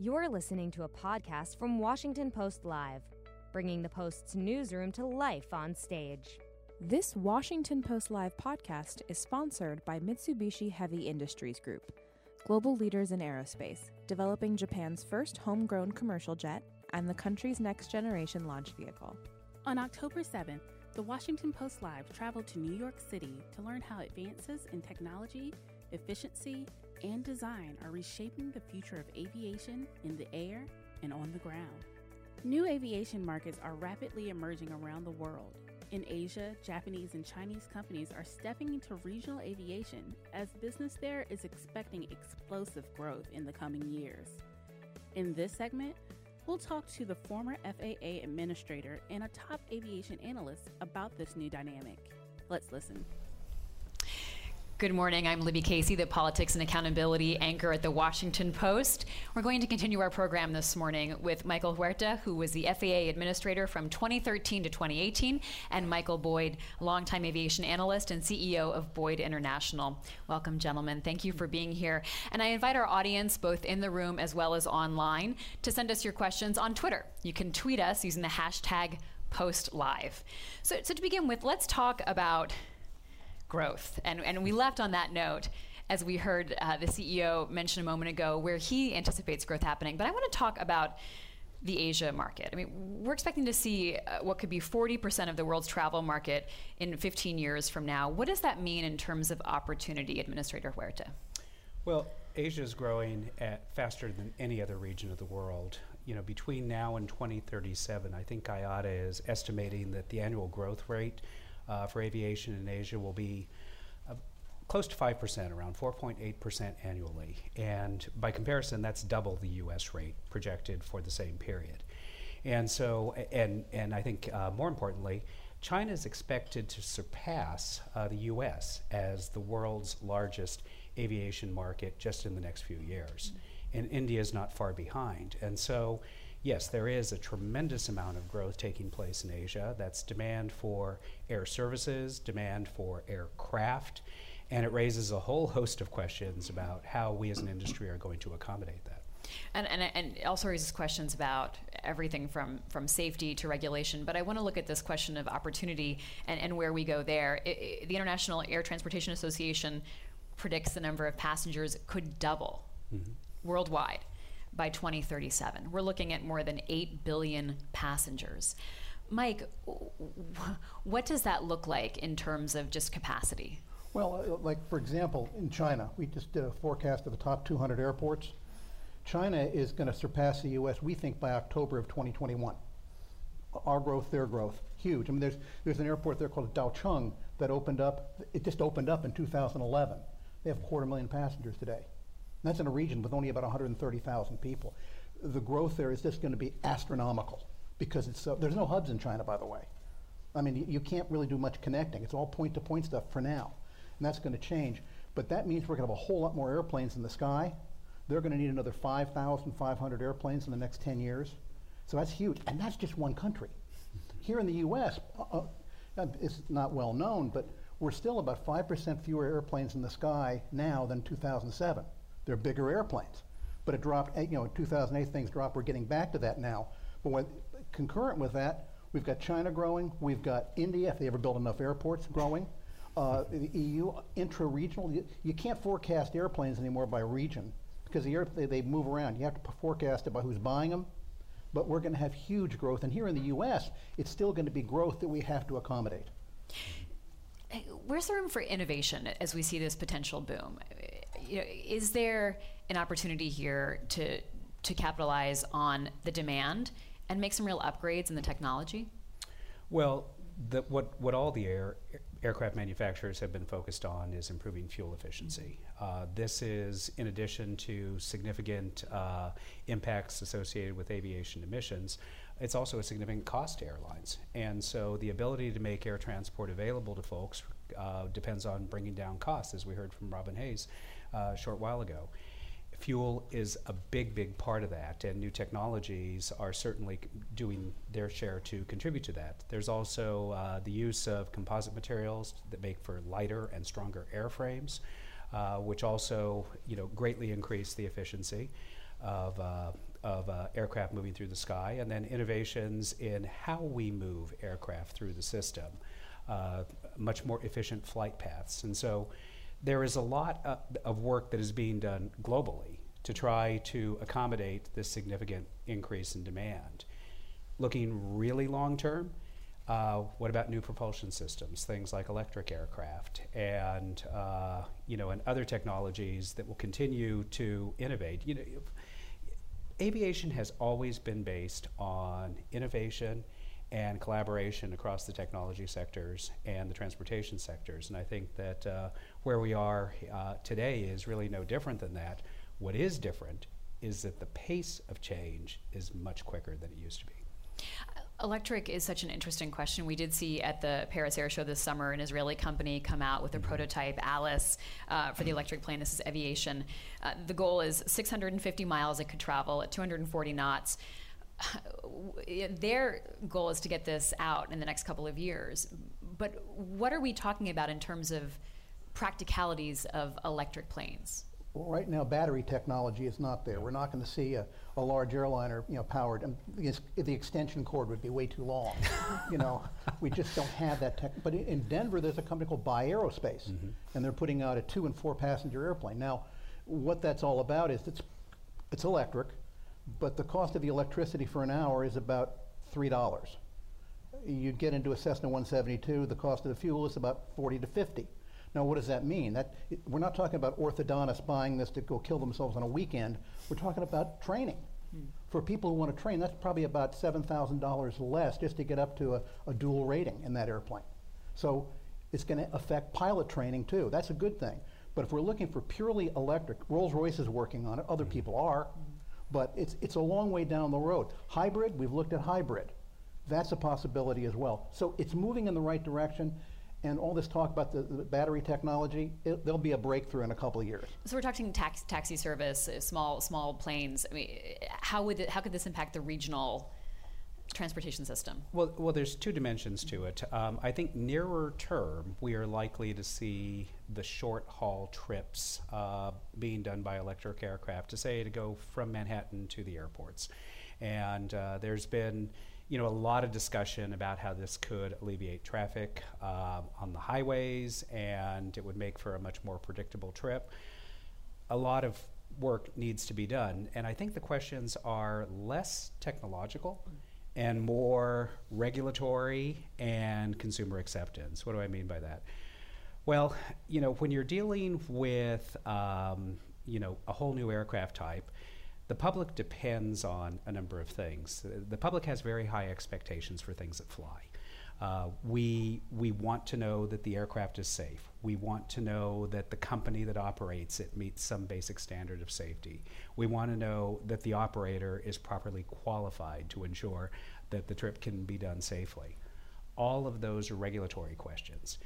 You're listening to a podcast from Washington Post Live, bringing the Post's newsroom to life on stage. This Washington Post Live podcast is sponsored by Mitsubishi Heavy Industries Group, global leaders in aerospace, developing Japan's first homegrown commercial jet and the country's next generation launch vehicle. On October 7th, the Washington Post Live traveled to New York City to learn how advances in technology, efficiency, and design are reshaping the future of aviation in the air and on the ground. New aviation markets are rapidly emerging around the world. In Asia, Japanese and Chinese companies are stepping into regional aviation as business there is expecting explosive growth in the coming years. In this segment, we'll talk to the former FAA administrator and a top aviation analyst about this new dynamic. Let's listen. Good morning. I'm Libby Casey, the politics and accountability anchor at the Washington Post. We're going to continue our program this morning with Michael Huerta, who was the FAA administrator from 2013 to 2018, and Michael Boyd, longtime aviation analyst and CEO of Boyd International. Welcome, gentlemen. Thank you for being here. And I invite our audience, both in the room as well as online, to send us your questions on Twitter. You can tweet us using the hashtag PostLive. So, so to begin with, let's talk about growth. And, and we left on that note as we heard uh, the CEO mention a moment ago, where he anticipates growth happening. But I want to talk about the Asia market. I mean, we're expecting to see uh, what could be 40% of the world's travel market in 15 years from now. What does that mean in terms of opportunity, Administrator Huerta? Well, Asia is growing at faster than any other region of the world. You know, between now and 2037, I think IATA is estimating that the annual growth rate uh, for aviation in Asia will be uh, close to 5%, around 4.8% annually. And by comparison, that's double the US rate projected for the same period. And so, and, and I think uh, more importantly, China is expected to surpass uh, the US as the world's largest aviation market just in the next few years. Mm-hmm. And India is not far behind. And so, yes, there is a tremendous amount of growth taking place in Asia. That's demand for air services, demand for aircraft, and it raises a whole host of questions about how we as an industry are going to accommodate that. And, and, and it also raises questions about everything from, from safety to regulation. But I want to look at this question of opportunity and, and where we go there. It, it, the International Air Transportation Association predicts the number of passengers could double mm-hmm. worldwide by 2037. We're looking at more than 8 billion passengers. Mike, what does that look like in terms of just capacity? Well, uh, like for example, in China, we just did a forecast of the top 200 airports. China is going to surpass the U.S. We think by October of 2021. Our growth, their growth, huge. I mean, there's there's an airport there called Daocheng that opened up. It just opened up in 2011. They have a quarter million passengers today. That's in a region with only about 130,000 people. The growth there is just going to be astronomical because it's so, there's no hubs in China, by the way. I mean, you, can't really do much connecting. It's all point to point stuff for now. And that's going to change. But that means we're going to have a whole lot more airplanes in the sky. They're going to need another 5,500 airplanes in the next 10 years. So that's huge. And that's just one country. Here in the U.S., uh, uh, it's not well known, but we're still about 5% fewer airplanes in the sky now than 2007. They're bigger airplanes. But it dropped, you know, in 2008 things dropped. We're getting back to that now. But when, concurrent with that, we've got China growing. We've got India, if they ever build enough airports, growing. Uh, the EU, intra-regional. You, you, can't forecast airplanes anymore by region because the air, they, they move around. You have to forecast it by who's buying them. But we're going to have huge growth. And here in the U.S., it's still going to be growth that we have to accommodate. Where's the room for innovation as we see this potential boom? You know, is there an opportunity here to to capitalize on the demand and make some real upgrades in the technology? Well, the, what what all the air aircraft manufacturers have been focused on is improving fuel efficiency. Uh, this is in addition to significant uh, impacts associated with aviation emissions. It's also a significant cost to airlines, and so the ability to make air transport available to folks uh, depends on bringing down costs, as we heard from Robin Hayes uh, a short while ago fuel is a big, big part of that, and new technologies are certainly doing their share to contribute to that. There's also uh, the use of composite materials that make for lighter and stronger airframes, uh, which also, you know, greatly increase the efficiency. of, uh, of uh, aircraft moving through the sky, and then innovations in how we move aircraft through the system, uh, much more efficient flight paths. And so there is a lot of work that is being done globally to try to accommodate this significant increase in demand. Looking really long term, uh, what about new propulsion systems, things like electric aircraft, and uh, you know, and other technologies that will continue to innovate? You know, aviation has always been based on innovation and collaboration across the technology sectors and the transportation sectors. And I think that uh, where we are uh, today is really no different than that. What is different is that the pace of change is much quicker than it used to be. Electric is such an interesting question. We did see at the Paris Air Show this summer an Israeli company come out with a mm-hmm. prototype, Alice, uh, for the electric plane. This is Eviation. Uh, the goal is 650 miles it could travel at 240 knots. Their goal is to get this out in the next couple of years. But what are we talking about in terms of practicalities of electric planes? Well, right now, battery technology is not there. We're not going to see a, a, large airliner, you know, powered. And the, the extension cord would be way too long. you know, we just don't have that tech. But in Denver, there's a company called Bye Aerospace, mm-hmm. and they're putting out a two and four passenger airplane. Now, what that's all about is it's it's electric, but the cost of the electricity for an hour is about three dollars. You'd get into a Cessna 172. The cost of the fuel is about 40 to 50. Now, what does that mean? That it, we're not talking about orthodontists buying this to go kill themselves on a weekend. We're talking about training. Hmm. For people who want to train, that's probably about $7,000 less just to get up to a, a dual rating in that airplane. So it's going to affect pilot training too. That's a good thing. But if we're looking for purely electric, Rolls Royce is working on it, other hmm. people are. But it's, it's a long way down the road. Hybrid, we've looked at hybrid. That's a possibility as well. So it's moving in the right direction and all this talk about the, the battery technology, it, there'll be a breakthrough in a couple of years. So we're talking tax, taxi service, uh, small small planes. I mean, how would it, how could this impact the regional transportation system? Well, well, there's two dimensions to it. Um, I think nearer term, we are likely to see the short haul trips uh, being done by electric aircraft, to say to go from Manhattan to the airports, and uh, there's been you know, a lot of discussion about how this could alleviate traffic uh, on the highways and it would make for a much more predictable trip. A lot of work needs to be done, and I think the questions are less technological and more regulatory and consumer acceptance. What do I mean by that? Well, you know, when you're dealing with, um, you know, a whole new aircraft type, the public depends on a number of things. The public has very high expectations for things that fly. Uh, we, we want to know that the aircraft is safe. We want to know that the company that operates it meets some basic standard of safety. We want to know that the operator is properly qualified to ensure that the trip can be done safely. All of those are regulatory questions.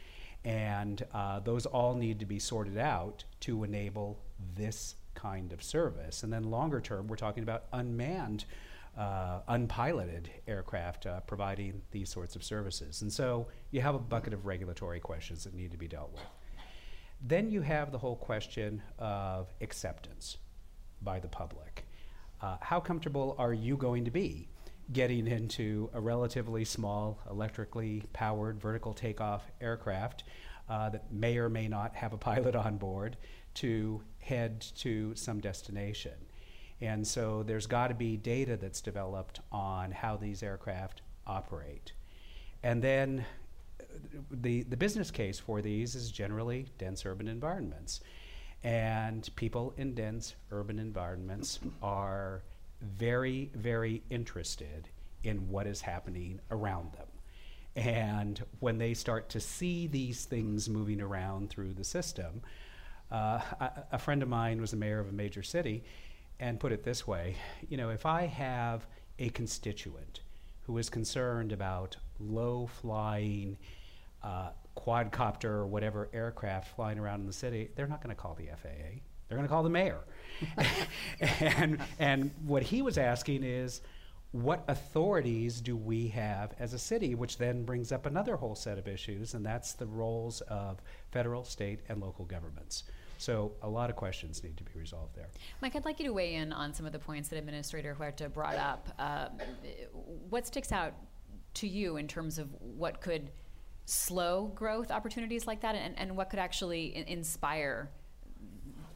And uh, those all need to be sorted out to enable this kind of service. And then longer term, we're talking about unmanned, unpiloted aircraft uh, providing these sorts of services. And so you have a bucket of regulatory questions that need to be dealt with. Then you have the whole question of acceptance by the public. Uh, how comfortable are you going to be getting into a relatively small, electrically powered vertical takeoff aircraft uh, that may or may not have a pilot on board to head to some destination. And so there's got to be data that's developed on how these aircraft operate. And then uh, the, the business case for these is generally dense urban environments. And people in dense urban environments are very, very interested in what is happening around them. And when they start to see these things moving around through the system, uh, a, a friend of mine was the mayor of a major city and put it this way you know, if I have a constituent who is concerned about low flying uh, quadcopter or whatever aircraft flying around in the city, they're not going to call the FAA. They're going to call the mayor. and, and what he was asking is, what authorities do we have as a city? Which then brings up another whole set of issues, and that's the roles of federal, state, and local governments. So a lot of questions need to be resolved there. Mike, I'd like you to weigh in on some of the points that Administrator Huerta brought up. Uh, what sticks out to you in terms of what could slow growth opportunities like that, and, and what could actually in- inspire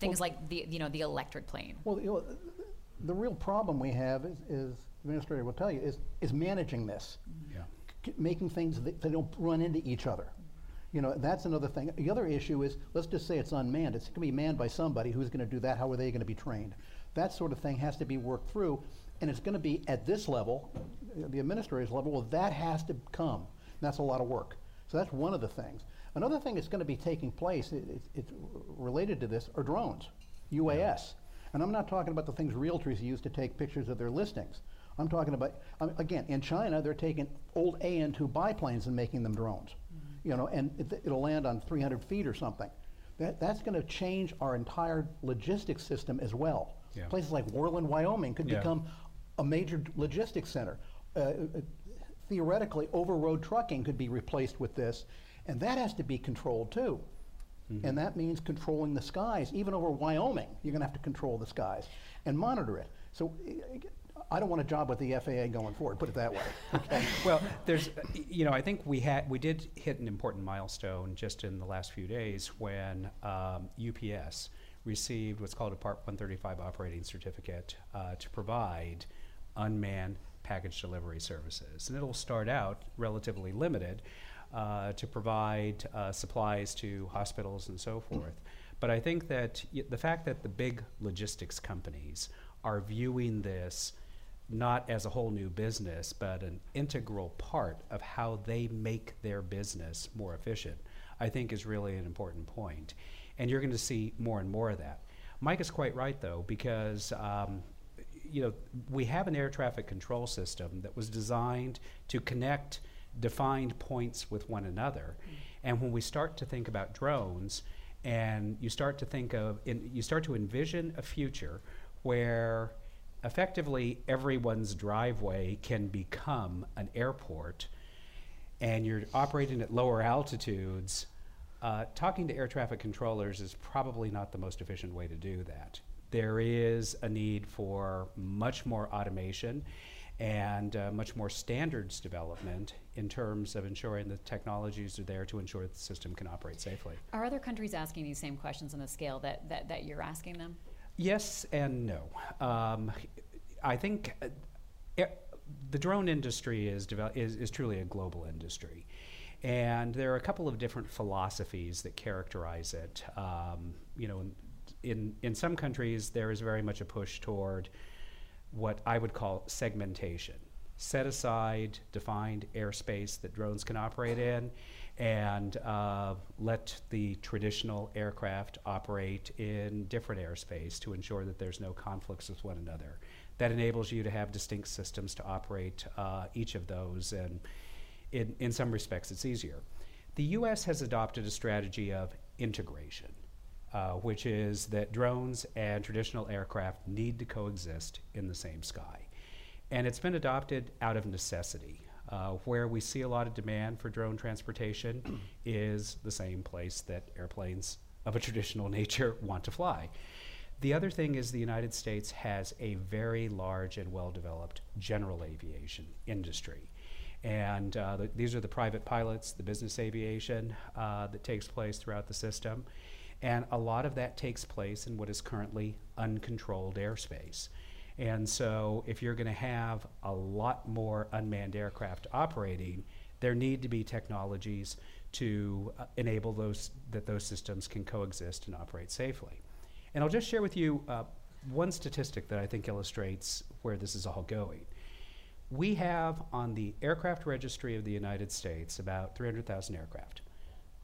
things Well- like the you know the electric plane? Well, you know, the real problem we have is, is administrator will tell you, is, is managing this. Yeah. c- making things that they don't run into each other. You know, that's another thing. The other issue is, let's just say it's unmanned. It's going to be manned by somebody. Who's going to do that? How are they going to be trained? That sort of thing has to be worked through, and it's going to be at this level, the administrator's level. Well, that has to come. That's a lot of work. So that's one of the things. Another thing that's going to be taking place, it, it, it's related to this, are drones, UAS. And I'm not talking about the things realtors use to take pictures of their listings. I'm talking about, um, again, in China, they're taking old AN-2 biplanes and making them drones. You know, and it, it'll land on 300 feet or something. That, that's going to change our entire logistics system as well. Yeah. Places like Worland, Wyoming could Yeah. become a major logistics center. Uh, uh, theoretically, over-road trucking could be replaced with this, and that has to be controlled too. And that means controlling the skies. Even over Wyoming, you're going to have to control the skies and monitor it. So I don't want a job with the FAA going forward, put it that way. Okay? Well, there's, you know, I think we had, we did hit an important milestone just in the last few days when um, UPS received what's called a Part 135 operating certificate uh, to provide unmanned package delivery services. And it'll start out relatively limited uh, to provide uh, supplies to hospitals and so forth. But I think that y- the fact that the big logistics companies are viewing this not as a whole new business, but an integral part of how they make their business more efficient, I think is really an important point. And you're going to see more and more of that. Mike is quite right, though, because um, you know we have an air traffic control system that was designed to connect defined points with one another. And when we start to think about drones, and you start to think of, in, you start to envision a future where effectively everyone's driveway can become an airport and you're operating at lower altitudes, uh, talking to air traffic controllers is probably not the most efficient way to do that. There is a need for much more automation and uh, much more standards development in terms of ensuring the technologies are there to ensure that the system can operate safely. Are other countries asking these same questions on the scale that, that, that you're asking them? Yes and no. Um, I think uh, e- the drone industry is, is, is truly a global industry. And there are a couple of different philosophies that characterize it. Um, you know, in, in some countries, there is very much a push toward what I would call segmentation. Set aside defined airspace that drones can operate in, and uh, let the traditional aircraft operate in different airspace to ensure that there's no conflicts with one another. That enables you to have distinct systems to operate uh, each of those, and in, in some respects, it's easier. The U.S. has adopted a strategy of integration uh, which is that drones and traditional aircraft need to coexist in the same sky. And it's been adopted out of necessity. Uh, where we see a lot of demand for drone transportation is the same place that airplanes of a traditional nature want to fly. The other thing is the United States has a very large and well developed general aviation industry. And uh, the, these are the private pilots, the business aviation uh, that takes place throughout the system. And a lot of that takes place in what is currently uncontrolled airspace. And so, if you're going to have a lot more unmanned aircraft operating, there need to be technologies to uh, enable those that those systems can coexist and operate safely. And I'll just share with you uh, one statistic that I think illustrates where this is all going. We have on the aircraft registry of the United States about 300,000 aircraft.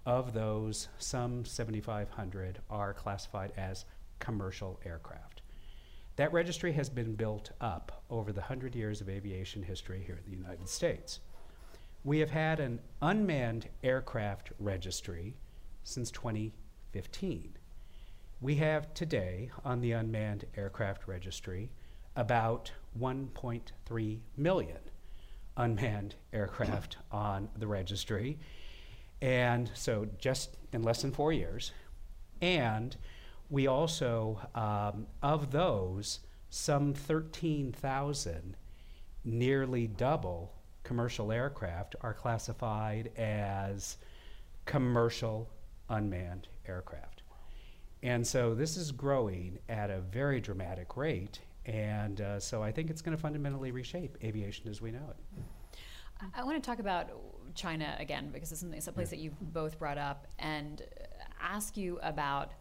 Of those, some 7,500 are classified as commercial aircraft. That registry has been built up over the 100 years of aviation history here in the United States. We have had an unmanned aircraft registry since 2015. We have today on the unmanned aircraft registry about 1.3 million unmanned aircraft on the registry. And so just in less than four years. And We also, um, of those, some 13,000, nearly double commercial aircraft, are classified as commercial unmanned aircraft. And so this is growing at a very dramatic rate. And uh, so I think it's going to fundamentally reshape aviation as we know it. I want to talk about China again because it's, it's a place that you've both brought up and ask you about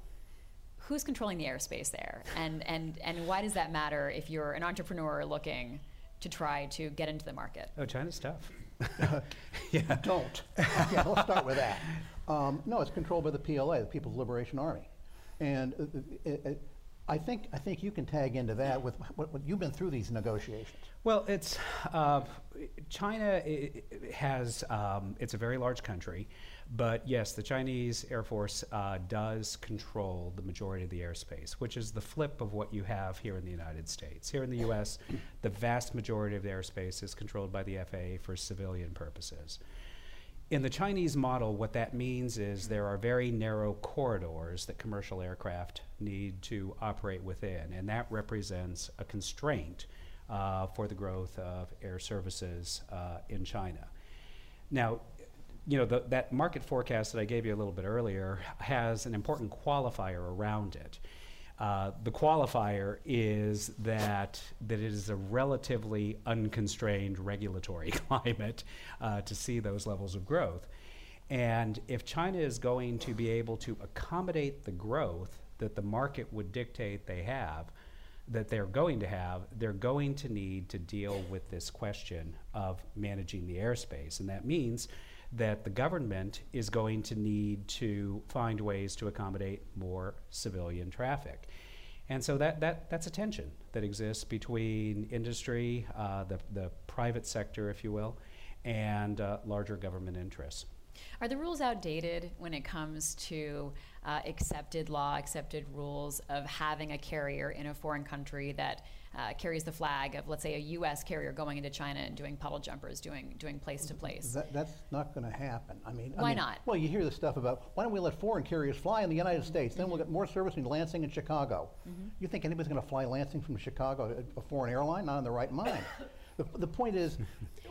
who's controlling the airspace there and, and, and why does that matter if you're an entrepreneur looking to try to get into the market? Oh, China's tough. yeah. Don't. yeah, let's start with that. Um, no, it's controlled by the PLA, the People's Liberation Army. And uh, it, it, I think I think you can tag into that with what, what you've been through these negotiations. Well, it's uh, China has um, it's a very large country, but yes, the Chinese Air Force uh, does control the majority of the airspace, which is the flip of what you have here in the United States. Here in the U.S., the vast majority of the airspace is controlled by the FAA for civilian purposes. In the Chinese model, what that means is there are very narrow corridors that commercial aircraft need to operate within, and that represents a constraint uh, for the growth of air services uh, in China. Now, you know, the, that market forecast that I gave you a little bit earlier has an important qualifier around it. Uh, the qualifier is that that it is a relatively unconstrained regulatory climate uh, to see those levels of growth. And if China is going to be able to accommodate the growth that the market would dictate they have, that they're going to have, they're going to need to deal with this question of managing the airspace. And that means that the government is going to need to find ways to accommodate more civilian traffic. And so that, that, that's a tension that exists between industry, uh, the, the private sector, if you will, and uh, larger government interests. Are the rules outdated when it comes to uh, accepted law, accepted rules of having a carrier in a foreign country that uh, carries the flag of, let's say, a U.S. carrier going into China and doing puddle jumpers, doing doing place to place. that's not going to happen. I mean, why I mean, not? Well, you hear the stuff about why don't we let foreign carriers fly in the United States? Then we'll get more service in Lansing and Chicago. Mm-hmm. You think anybody's going to fly Lansing from Chicago, a foreign airline? Not in the right mind. the, the point is,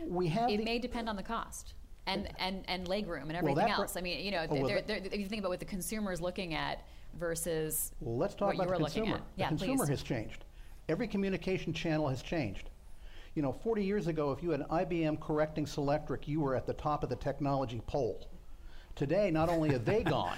we have. It may depend on the cost and and and legroom and everything well, else. I mean, you know, oh, well, they're, they're, if you think about what the consumer is looking at versus well, let's talk what about you the consumer. The yeah, consumer please. has changed. Every communication channel has changed. You know, 40 years ago, if you had an IBM correcting Selectric, you were at the top of the technology pole. Today, not only are they gone,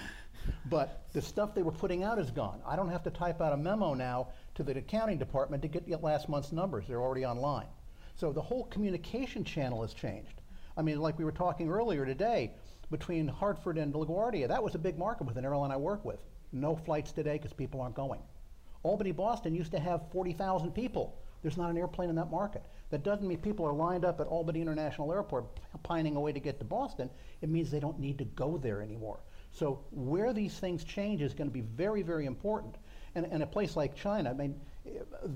but the stuff they were putting out is gone. I don't have to type out a memo now to the accounting department to get last month's numbers. They're already online. So the whole communication channel has changed. I mean, like we were talking earlier today, between Hartford and LaGuardia, that was a big market with an airline I work with. No flights today because people aren't going. Albany, Boston used to have 40,000 people. There's not an airplane in that market. That doesn't mean people are lined up at Albany International Airport pining away to get to Boston. It means they don't need to go there anymore. So where these things change is going to be very, very important. And, and a place like China, I mean,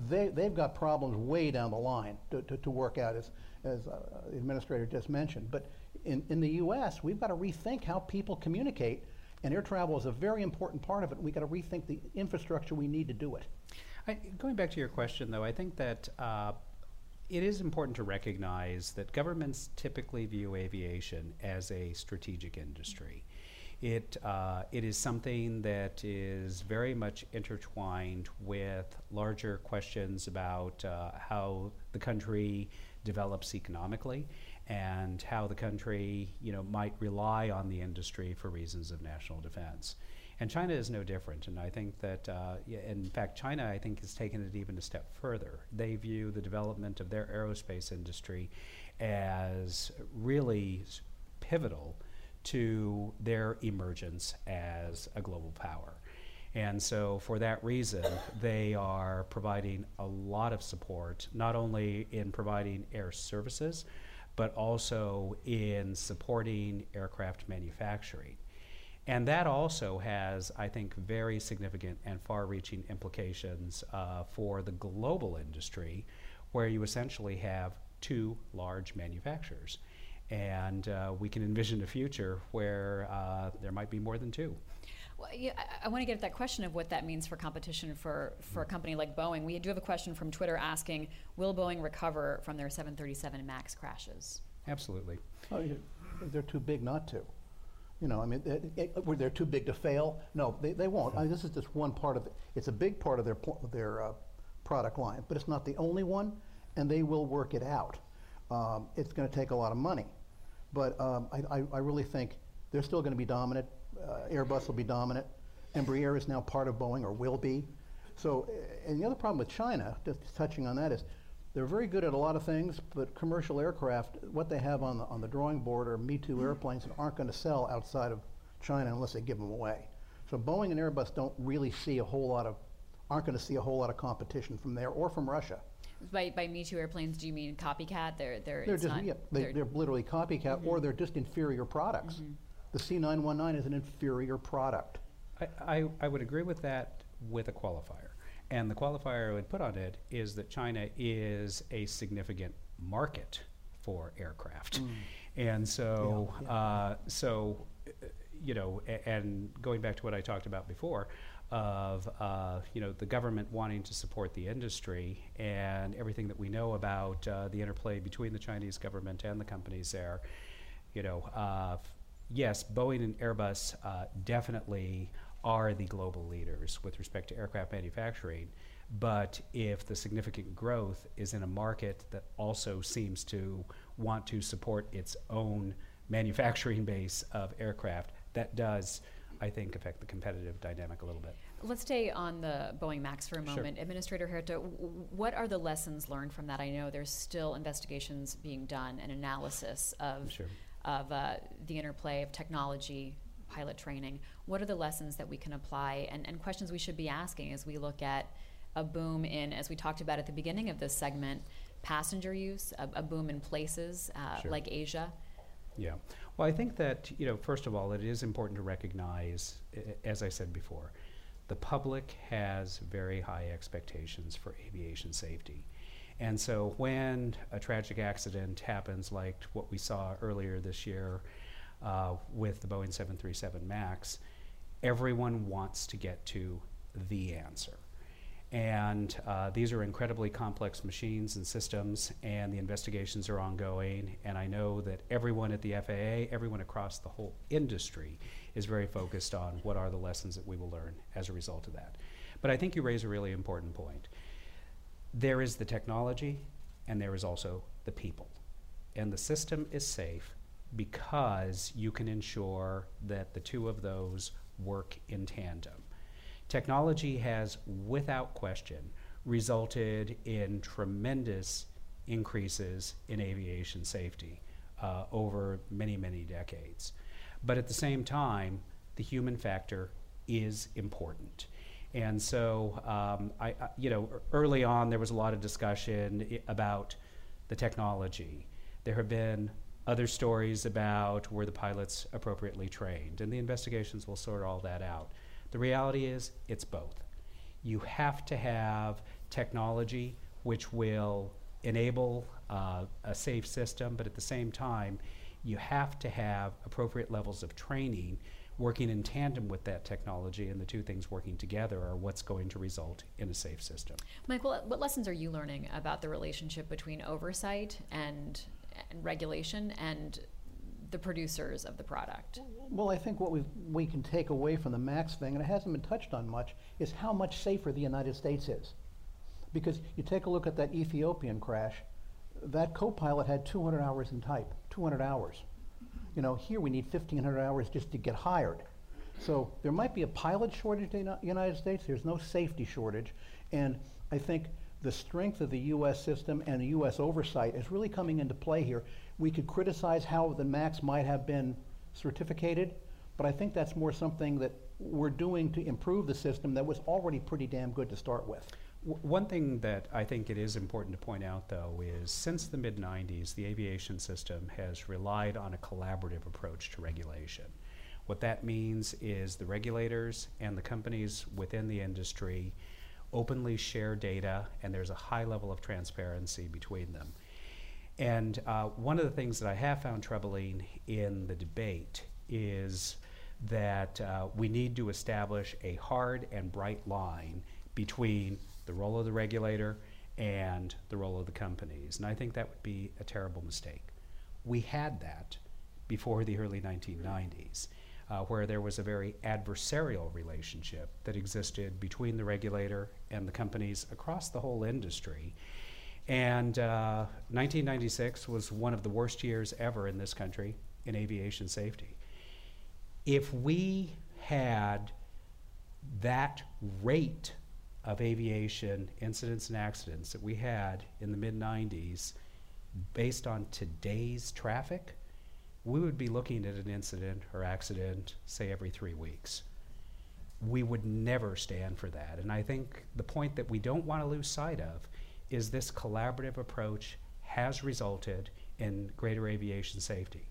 they, they've got problems way down the line to, to, to work out, as, as uh, the administrator just mentioned. But in, in the U.S., we've got to rethink how people communicate and air travel is a very important part of it. We've got to rethink the infrastructure we need to do it. I, going back to your question, though, I think that uh, it is important to recognize that governments typically view aviation as a strategic industry. It, uh, it is something that is very much intertwined with larger questions about uh, how the country develops economically and how the country you know, might rely on the industry for reasons of national defense. And China is no different. And I think that, uh, in fact, China, I think, has taken it even a step further. They view the development of their aerospace industry as really pivotal to their emergence as a global power. And so, for that reason, they are providing a lot of support, not only in providing air services, but also in supporting aircraft manufacturing. And that also has, I think, very significant and far reaching implications uh, for the global industry, where you essentially have two large manufacturers. And uh, we can envision a future where uh, there might be more than two. Well, yeah, I, I want to get at that question of what that means for competition for, for a company like Boeing. We do have a question from Twitter asking, will Boeing recover from their 737 MAX crashes? Absolutely. Oh, you- They're too big not to. You know, I mean, they- they- were they too big to fail? No, they, they won't. I mean, this is just one part of it. It's a big part of their, pl- their uh, product line, but it's not the only one, and they will work it out. Um, It's going to take a lot of money, but um, I, I, I really think they're still going to be dominant. Uh, Airbus will be dominant. Embraer is now part of Boeing, or will be. So, uh, and the other problem with China, just touching on that, is they're very good at a lot of things, but commercial aircraft, what they have on the, on the drawing board are Me Too airplanes that aren't going to sell outside of China unless they give them away. So Boeing and Airbus don't really see a whole lot of, aren't going to see a whole lot of competition from there or from Russia. By, by Me Too airplanes, do you mean copycat? They're, they're, They're just, not, yeah, they, they're- they're literally copycat, or they're just inferior products. The C919 is an inferior product. I, I, I would agree with that with a qualifier. And the qualifier I would put on it is that China is a significant market for aircraft. And so, Yeah, Uh, so, uh, you know, and going back to what I talked about before, of uh, you know the government wanting to support the industry and everything that we know about uh, the interplay between the Chinese government and the companies there, you know, uh, yes, Boeing and Airbus uh, definitely are the global leaders with respect to aircraft manufacturing. But if the significant growth is in a market that also seems to want to support its own manufacturing base of aircraft, that does, I think, affect the competitive dynamic a little bit. Let's stay on the Boeing Max for a Sure. moment. Administrator Huerta, what are the lessons learned from that? I know there's still investigations being done and analysis of, Sure. of uh, the interplay of technology, pilot training. What are the lessons that we can apply and, and questions we should be asking as we look at a boom in, as we talked about at the beginning of this segment, passenger use, a, a boom in places uh, Sure. like Asia? Yeah. Well, I think that, you know, first of all, it is important to recognize, as I said before, the public has very high expectations for aviation safety. And so when a tragic accident happens, like what we saw earlier this year uh, with the Boeing 737 MAX, everyone wants to get to the answer. And uh, these are incredibly complex machines and systems, and the investigations are ongoing. And I know that everyone at the FAA, everyone across the whole industry, is very focused on what are the lessons that we will learn as a result of that. But I think you raise a really important point. There is the technology, and there is also the people. And the system is safe because you can ensure that the two of those work in tandem. Technology has, without question, resulted in tremendous increases in aviation safety uh, over many, many decades. But at the same time, the human factor is important. And so, um, I, I, you know, early on there was a lot of discussion i- about the technology. There have been other stories about were the pilots appropriately trained, and the investigations will sort all that out. The reality is, it's both. You have to have technology which will enable uh, a safe system, but at the same time, you have to have appropriate levels of training working in tandem with that technology, and the two things working together are what's going to result in a safe system. Michael, what- lessons are you learning about the relationship between oversight and, and regulation and the producers of the product? Well, I think what we we can take away from the MAX thing, and it hasn't been touched on much, is how much safer the United States is. Because you take a look at that Ethiopian crash, that co-pilot had 200 hours in type, 200 hours. You know, here we need 1,500 hours just to get hired. So there might be a pilot shortage in the United States. There's no safety shortage, and I think the strength of the U.S. system and the U.S. oversight is really coming into play here. We could criticize how the MAX might have been certificated, but I think that's more something that we're doing to improve the system that was already pretty damn good to start with. One thing that I think it is important to point out, though, is since the mid 90s, the aviation system has relied on a collaborative approach to regulation. What that means is the regulators and the companies within the industry openly share data, and there's a high level of transparency between them. And uh, one of the things that I have found troubling in the debate is that uh, we need to establish a hard and bright line between the role of the regulator and the role of the companies. And I think that would be a terrible mistake. We had that before the early 1990s, uh, where there was a very adversarial relationship that existed between the regulator and the companies across the whole industry. And uh, 1996 was one of the worst years ever in this country in aviation safety. If we had that rate of aviation incidents and accidents that we had in the mid 90s based on today's traffic, we would be looking at an incident or accident, say, every three weeks. We would never stand for that. And I think the point that we don't want to lose sight of is this collaborative approach has resulted in greater aviation safety.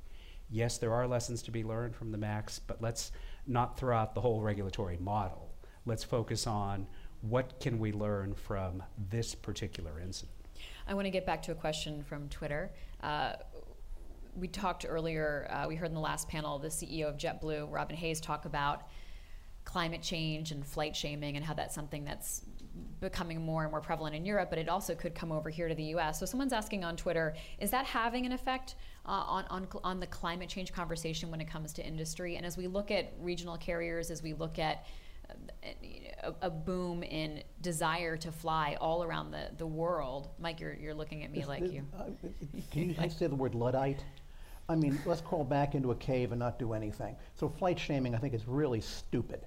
Yes, there are lessons to be learned from the MAX, but let's not throw out the whole regulatory model. Let's focus on what can we learn from this particular incident. I want to get back to a question from Twitter. Uh, we talked earlier, uh, we heard in the last panel the CEO of JetBlue, Robin Hayes, talk about climate change and flight shaming and how that's something that's becoming more and more prevalent in Europe, but it also could come over here to the U.S. So someone's asking on Twitter, is that having an effect uh, on, on, on the climate change conversation when it comes to industry? And as we look at regional carriers, as we look at uh, a, a, boom in desire to fly all around the, the world. Mike, you're, you're looking at me like the- you. uh, Can you say the word Luddite? I mean, let's crawl back into a cave and not do anything. So flight shaming, I think, is really stupid.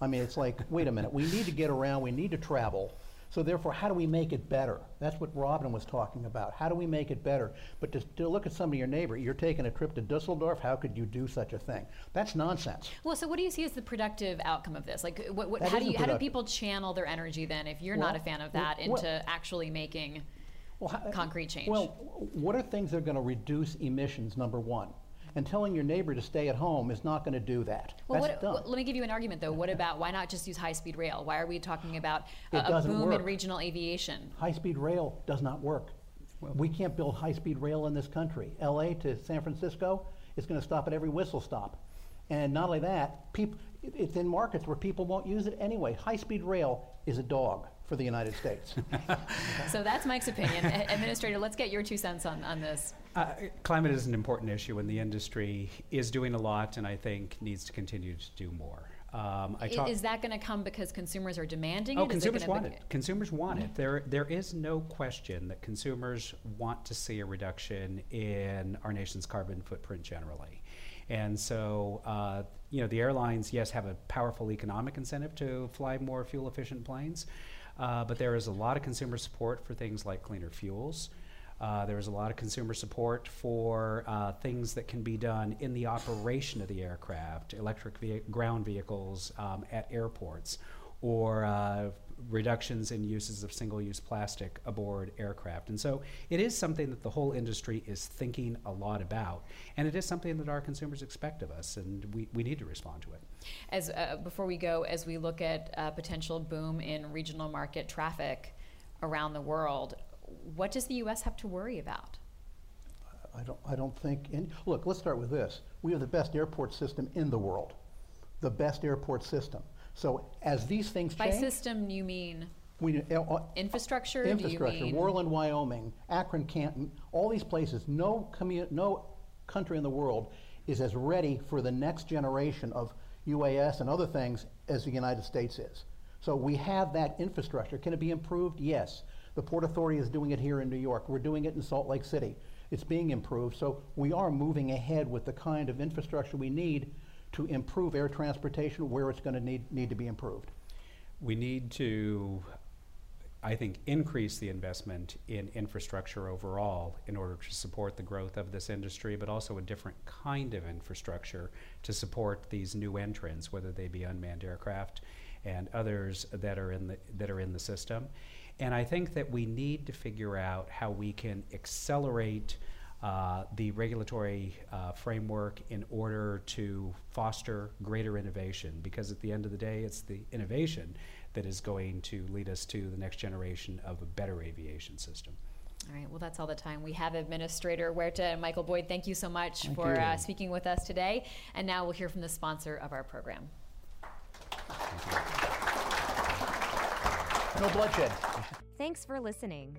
I mean, it's like, wait a minute, we need to get around, we need to travel. So therefore, how do we make it better? That's what Robin was talking about. How do we make it better? But to, to look at somebody, your neighbor, you're taking a trip to Dusseldorf, how could you do such a thing? That's nonsense. Well, so what do you see as the productive outcome of this? Like, what, what, how do you, how do people channel their energy then if you're not a fan of well, that well- into actually making Well, how- concrete change? Well, what are things that are going to reduce emissions, number one? And telling your neighbor to stay at home is not going to do that. Well, That's what, dumb. what- let me give you an argument though. What about why not just use high-speed rail? Why are we talking about a, a doesn't boom in regional aviation? High-speed rail does not work. We can't build high-speed rail in this country. LA to San Francisco is going to stop at every whistle stop. And not only that, peop- it's in markets where people won't use it anyway. High-speed rail is a dog for the United States. So that's Mike's opinion. Administrator, let's get your two cents on, on this. Uh, climate is an important issue, and the industry is doing a lot, and I think needs to continue to do more. Um, I I- talk- Is that going to come because consumers are demanding Oh, it? Is it consumers gonna want be- it. Consumers want it. There, there is no question that consumers want to see a reduction in our nation's carbon footprint generally. And so, uh, you know, the airlines, yes, have a powerful economic incentive to fly more fuel efficient planes, uh, but there is a lot of consumer support for things like cleaner fuels. Uh, there is a lot of consumer support for uh, things that can be done in the operation of the aircraft, electric ve- ground vehicles um, at airports, or uh, reductions in uses of single use plastic aboard aircraft. And so it is something that the whole industry is thinking a lot about. And it is something that our consumers expect of us, and we, we need to respond to it. As uh, before we go, as we look at a potential boom in regional market traffic around the world, what does the U.S. have to worry about? I don't, I don't think, any, look, let's start with this. We have the best airport system in the world, the best airport system. So as these things By change, By system, you mean we, uh, uh, infrastructure? Do infrastructure, Worland, Wyoming, Akron, Canton, all these places, no no country in the world is as ready for the next generation of UAS and other things as the United States is. So we have that infrastructure. Can it be improved? Yes. The Port Authority is doing it here in New York. We're doing it in Salt Lake City. It's being improved. So we are moving ahead with the kind of infrastructure we need to improve air transportation where it's going to need, need to be improved. We need to, I think, increase the investment in infrastructure overall in order to support the growth of this industry, but also a different kind of infrastructure to support these new entrants, whether they be unmanned aircraft and others that are in the that are in the system. And I think that we need to figure out how we can accelerate uh, the regulatory uh, framework in order to foster greater innovation because at the end of the day it's the innovation that is going to lead us to the next generation of a better aviation system. All right, well, that's all the time we have. Administrator Huerta and Michael Boyd, thank you so much Thank for uh, speaking with us today. And now we'll hear from the sponsor of our program. No bloodshed. Thanks for listening.